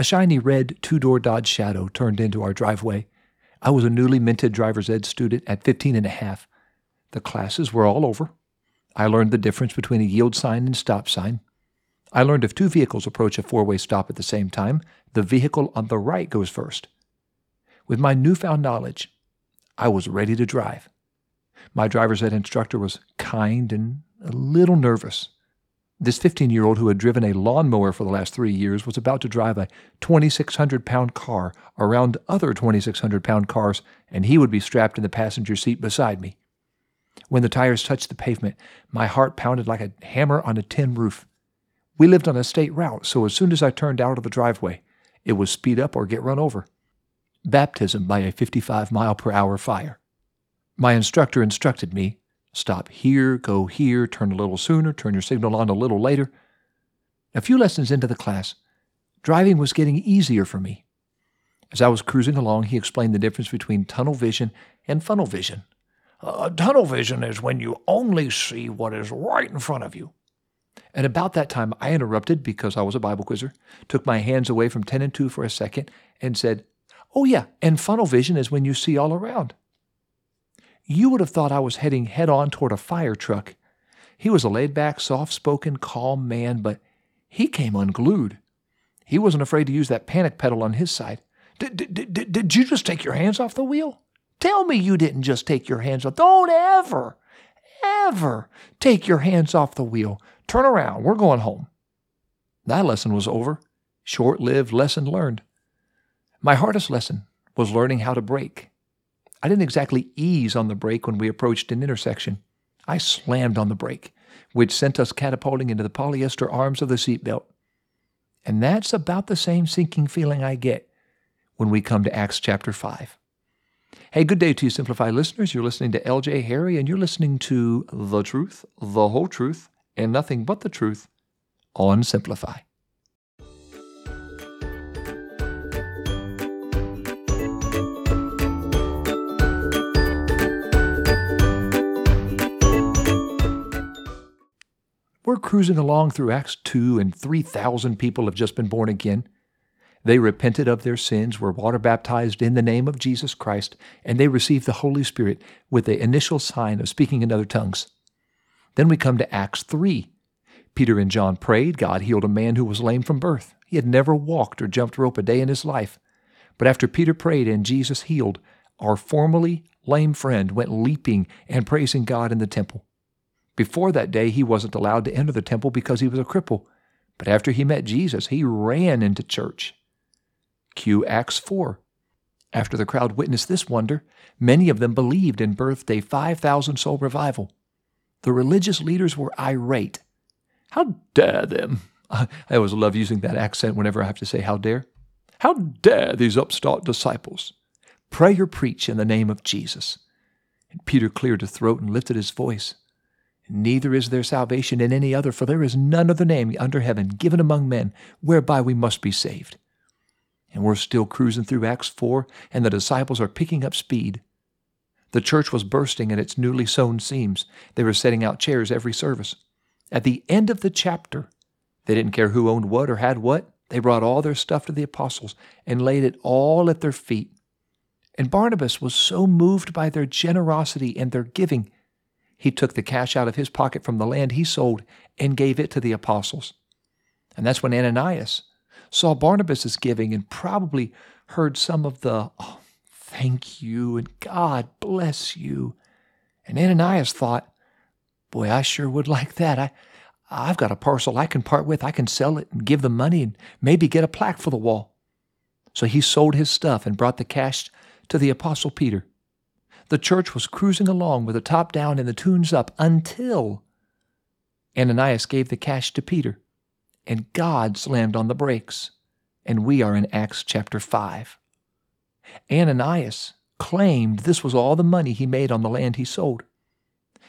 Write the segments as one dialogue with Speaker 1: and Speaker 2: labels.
Speaker 1: A shiny red two door Dodge Shadow turned into our driveway. I was a newly minted driver's ed student at 15 and a half. The classes were all over. I learned the difference between a yield sign and stop sign. I learned if two vehicles approach a four way stop at the same time, the vehicle on the right goes first. With my newfound knowledge, I was ready to drive. My driver's ed instructor was kind and a little nervous. This 15 year old who had driven a lawnmower for the last three years was about to drive a 2,600 pound car around other 2,600 pound cars, and he would be strapped in the passenger seat beside me. When the tires touched the pavement, my heart pounded like a hammer on a tin roof. We lived on a state route, so as soon as I turned out of the driveway, it was speed up or get run over. Baptism by a 55 mile per hour fire. My instructor instructed me stop here, go here, turn a little sooner, turn your signal on a little later. A few lessons into the class, driving was getting easier for me. As I was cruising along, he explained the difference between tunnel vision and funnel vision. Uh, tunnel vision is when you only see what is right in front of you. And about that time, I interrupted because I was a Bible quizzer, took my hands away from 10 and 2 for a second, and said, Oh, yeah, and funnel vision is when you see all around. You would have thought I was heading head on toward a fire truck. He was a laid back, soft spoken, calm man, but he came unglued. He wasn't afraid to use that panic pedal on his side. Did did you just take your hands off the wheel? Tell me you didn't just take your hands off. Don't ever, ever take your hands off the wheel. Turn around. We're going home. That lesson was over. Short lived lesson learned. My hardest lesson was learning how to brake. I didn't exactly ease on the brake when we approached an intersection. I slammed on the brake, which sent us catapulting into the polyester arms of the seatbelt. And that's about the same sinking feeling I get when we come to Acts chapter 5. Hey, good day to you, Simplify listeners. You're listening to LJ Harry, and you're listening to The Truth, the whole truth, and nothing but the truth on Simplify. We're cruising along through Acts 2, and 3,000 people have just been born again. They repented of their sins, were water baptized in the name of Jesus Christ, and they received the Holy Spirit with the initial sign of speaking in other tongues. Then we come to Acts 3. Peter and John prayed. God healed a man who was lame from birth. He had never walked or jumped rope a day in his life. But after Peter prayed and Jesus healed, our formerly lame friend went leaping and praising God in the temple. Before that day, he wasn't allowed to enter the temple because he was a cripple. But after he met Jesus, he ran into church. Q Acts 4. After the crowd witnessed this wonder, many of them believed and birthed a 5,000 soul revival. The religious leaders were irate. How dare them! I always love using that accent whenever I have to say how dare. How dare these upstart disciples pray or preach in the name of Jesus? And Peter cleared his throat and lifted his voice. Neither is there salvation in any other, for there is none other name under heaven given among men whereby we must be saved. And we're still cruising through Acts 4, and the disciples are picking up speed. The church was bursting at its newly sewn seams. They were setting out chairs every service. At the end of the chapter, they didn't care who owned what or had what. They brought all their stuff to the apostles and laid it all at their feet. And Barnabas was so moved by their generosity and their giving he took the cash out of his pocket from the land he sold and gave it to the apostles. And that's when Ananias saw Barnabas' giving and probably heard some of the, oh, thank you and God bless you. And Ananias thought, boy, I sure would like that. I, I've got a parcel I can part with. I can sell it and give the money and maybe get a plaque for the wall. So he sold his stuff and brought the cash to the Apostle Peter. The church was cruising along with the top down and the tunes up until Ananias gave the cash to Peter, and God slammed on the brakes. And we are in Acts chapter 5. Ananias claimed this was all the money he made on the land he sold.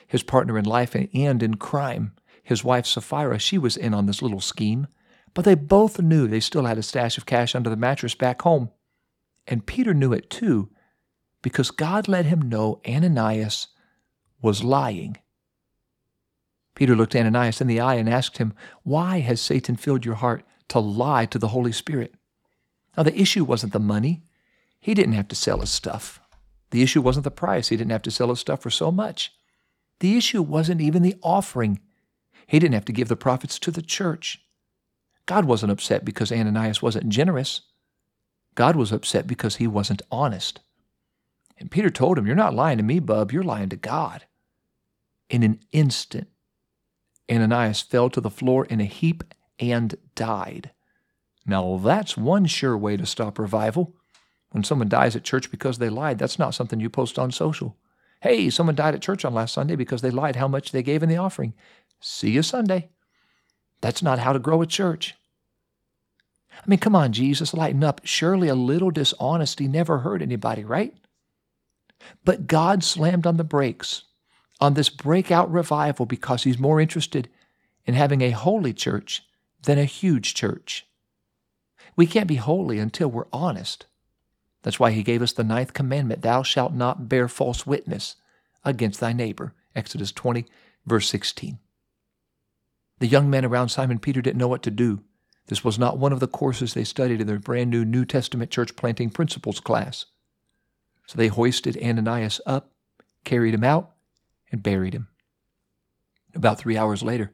Speaker 1: His partner in life and in crime, his wife Sapphira, she was in on this little scheme, but they both knew they still had a stash of cash under the mattress back home. And Peter knew it too, because God let him know Ananias was lying. Peter looked Ananias in the eye and asked him, Why has Satan filled your heart to lie to the Holy Spirit? Now, the issue wasn't the money. He didn't have to sell his stuff. The issue wasn't the price. He didn't have to sell his stuff for so much. The issue wasn't even the offering. He didn't have to give the profits to the church. God wasn't upset because Ananias wasn't generous. God was upset because he wasn't honest. And Peter told him, You're not lying to me, bub, you're lying to God. In an instant, Ananias fell to the floor in a heap and died. Now, that's one sure way to stop revival. When someone dies at church because they lied, that's not something you post on social. Hey, someone died at church on last Sunday because they lied how much they gave in the offering. See you Sunday. That's not how to grow a church. I mean, come on, Jesus, lighten up. Surely a little dishonesty never hurt anybody, right? But God slammed on the brakes on this breakout revival because He's more interested in having a holy church than a huge church. We can't be holy until we're honest. That's why He gave us the ninth commandment Thou shalt not bear false witness against thy neighbor. Exodus 20, verse 16. The young men around Simon Peter didn't know what to do. This was not one of the courses they studied in their brand new New Testament church planting principles class. So they hoisted Ananias up, carried him out, and buried him. About three hours later,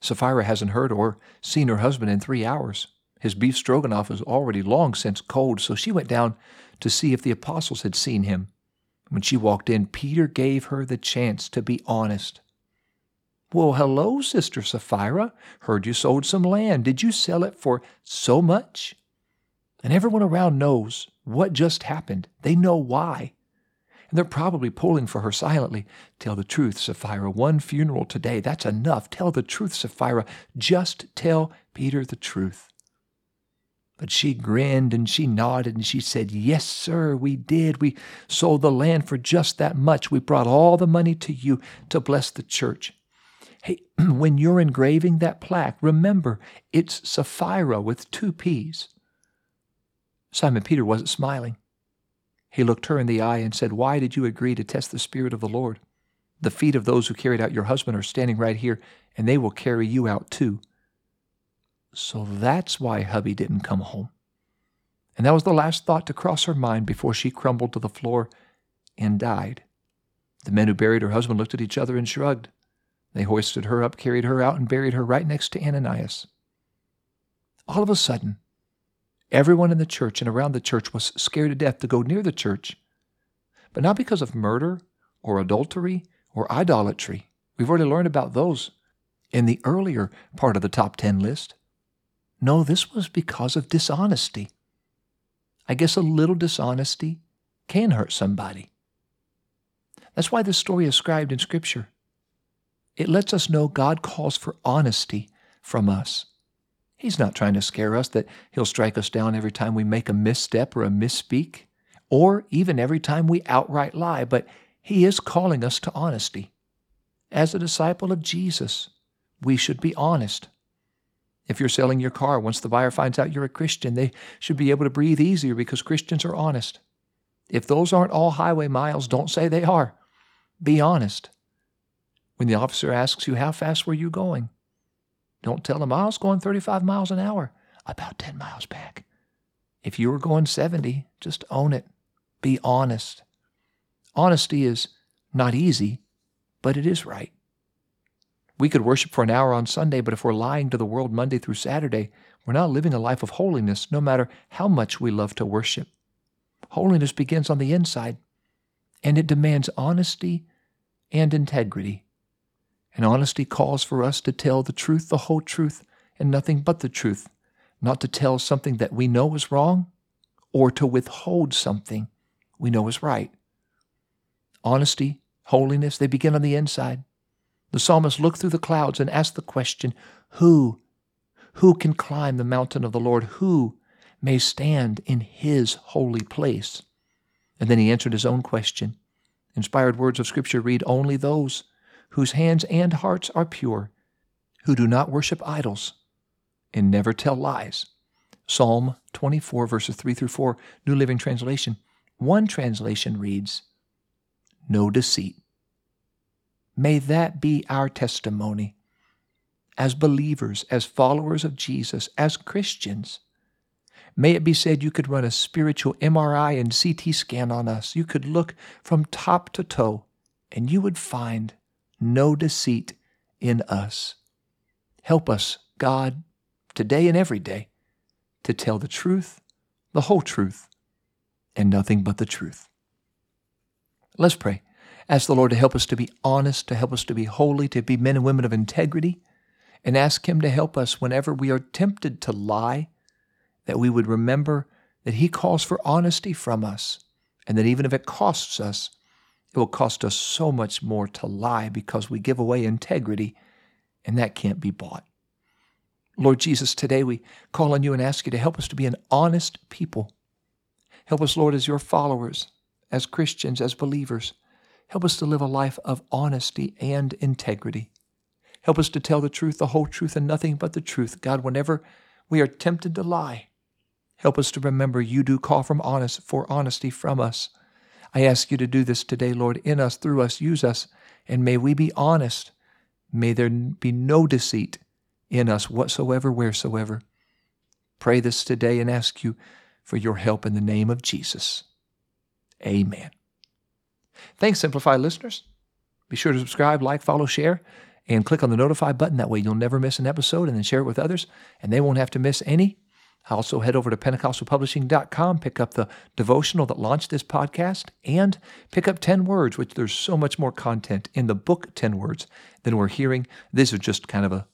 Speaker 1: Sapphira hasn't heard or seen her husband in three hours. His beef stroganoff was already long since cold, so she went down to see if the apostles had seen him. When she walked in, Peter gave her the chance to be honest. Well, hello, Sister Sapphira. Heard you sold some land. Did you sell it for so much? And everyone around knows what just happened. They know why. And they're probably pulling for her silently. Tell the truth, Sapphira. One funeral today. That's enough. Tell the truth, Sapphira. Just tell Peter the truth. But she grinned and she nodded and she said, Yes, sir, we did. We sold the land for just that much. We brought all the money to you to bless the church. Hey, when you're engraving that plaque, remember it's Sapphira with two P's. Simon Peter wasn't smiling. He looked her in the eye and said, Why did you agree to test the Spirit of the Lord? The feet of those who carried out your husband are standing right here, and they will carry you out too. So that's why hubby didn't come home. And that was the last thought to cross her mind before she crumbled to the floor and died. The men who buried her husband looked at each other and shrugged. They hoisted her up, carried her out, and buried her right next to Ananias. All of a sudden, everyone in the church and around the church was scared to death to go near the church, but not because of murder or adultery or idolatry. We've already learned about those in the earlier part of the top 10 list. No, this was because of dishonesty. I guess a little dishonesty can hurt somebody. That's why this story is scribed in Scripture. It lets us know God calls for honesty from us. He's not trying to scare us that He'll strike us down every time we make a misstep or a misspeak, or even every time we outright lie, but He is calling us to honesty. As a disciple of Jesus, we should be honest. If you're selling your car, once the buyer finds out you're a Christian, they should be able to breathe easier because Christians are honest. If those aren't all highway miles, don't say they are. Be honest. When the officer asks you, How fast were you going? Don't tell him, oh, I was going 35 miles an hour, about 10 miles back. If you were going 70, just own it. Be honest. Honesty is not easy, but it is right. We could worship for an hour on Sunday, but if we're lying to the world Monday through Saturday, we're not living a life of holiness, no matter how much we love to worship. Holiness begins on the inside, and it demands honesty and integrity. And honesty calls for us to tell the truth, the whole truth, and nothing but the truth, not to tell something that we know is wrong or to withhold something we know is right. Honesty, holiness, they begin on the inside. The psalmist looked through the clouds and asked the question Who? Who can climb the mountain of the Lord? Who may stand in his holy place? And then he answered his own question. Inspired words of Scripture read Only those whose hands and hearts are pure, who do not worship idols and never tell lies. Psalm 24, verses 3 through 4, New Living Translation. One translation reads, No deceit. May that be our testimony as believers, as followers of Jesus, as Christians. May it be said you could run a spiritual MRI and CT scan on us. You could look from top to toe, and you would find no deceit in us. Help us, God, today and every day, to tell the truth, the whole truth, and nothing but the truth. Let's pray. Ask the Lord to help us to be honest, to help us to be holy, to be men and women of integrity, and ask Him to help us whenever we are tempted to lie, that we would remember that He calls for honesty from us, and that even if it costs us, it will cost us so much more to lie because we give away integrity, and that can't be bought. Lord Jesus, today we call on you and ask you to help us to be an honest people. Help us, Lord, as your followers, as Christians, as believers. Help us to live a life of honesty and integrity. Help us to tell the truth, the whole truth, and nothing but the truth. God, whenever we are tempted to lie, help us to remember you do call from honest for honesty from us. I ask you to do this today, Lord, in us, through us, use us, and may we be honest. May there be no deceit in us whatsoever, wheresoever. Pray this today and ask you for your help in the name of Jesus. Amen. Thanks, Simplify listeners. Be sure to subscribe, like, follow, share, and click on the notify button. That way you'll never miss an episode and then share it with others, and they won't have to miss any. Also, head over to PentecostalPublishing.com, pick up the devotional that launched this podcast, and pick up 10 Words, which there's so much more content in the book 10 Words than we're hearing. This is just kind of a,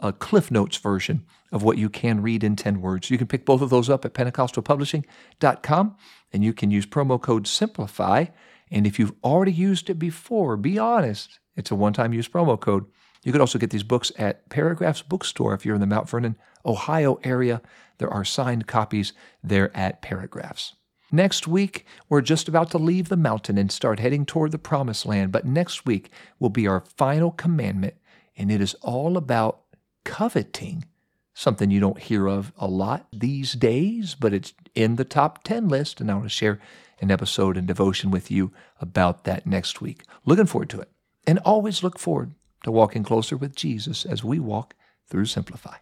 Speaker 1: a Cliff Notes version of what you can read in 10 Words. You can pick both of those up at PentecostalPublishing.com, and you can use promo code SIMPLIFY and if you've already used it before, be honest. It's a one time use promo code. You could also get these books at Paragraphs Bookstore if you're in the Mount Vernon, Ohio area. There are signed copies there at Paragraphs. Next week, we're just about to leave the mountain and start heading toward the promised land. But next week will be our final commandment, and it is all about coveting. Something you don't hear of a lot these days, but it's in the top 10 list, and I want to share an episode and devotion with you about that next week. Looking forward to it. And always look forward to walking closer with Jesus as we walk through Simplify.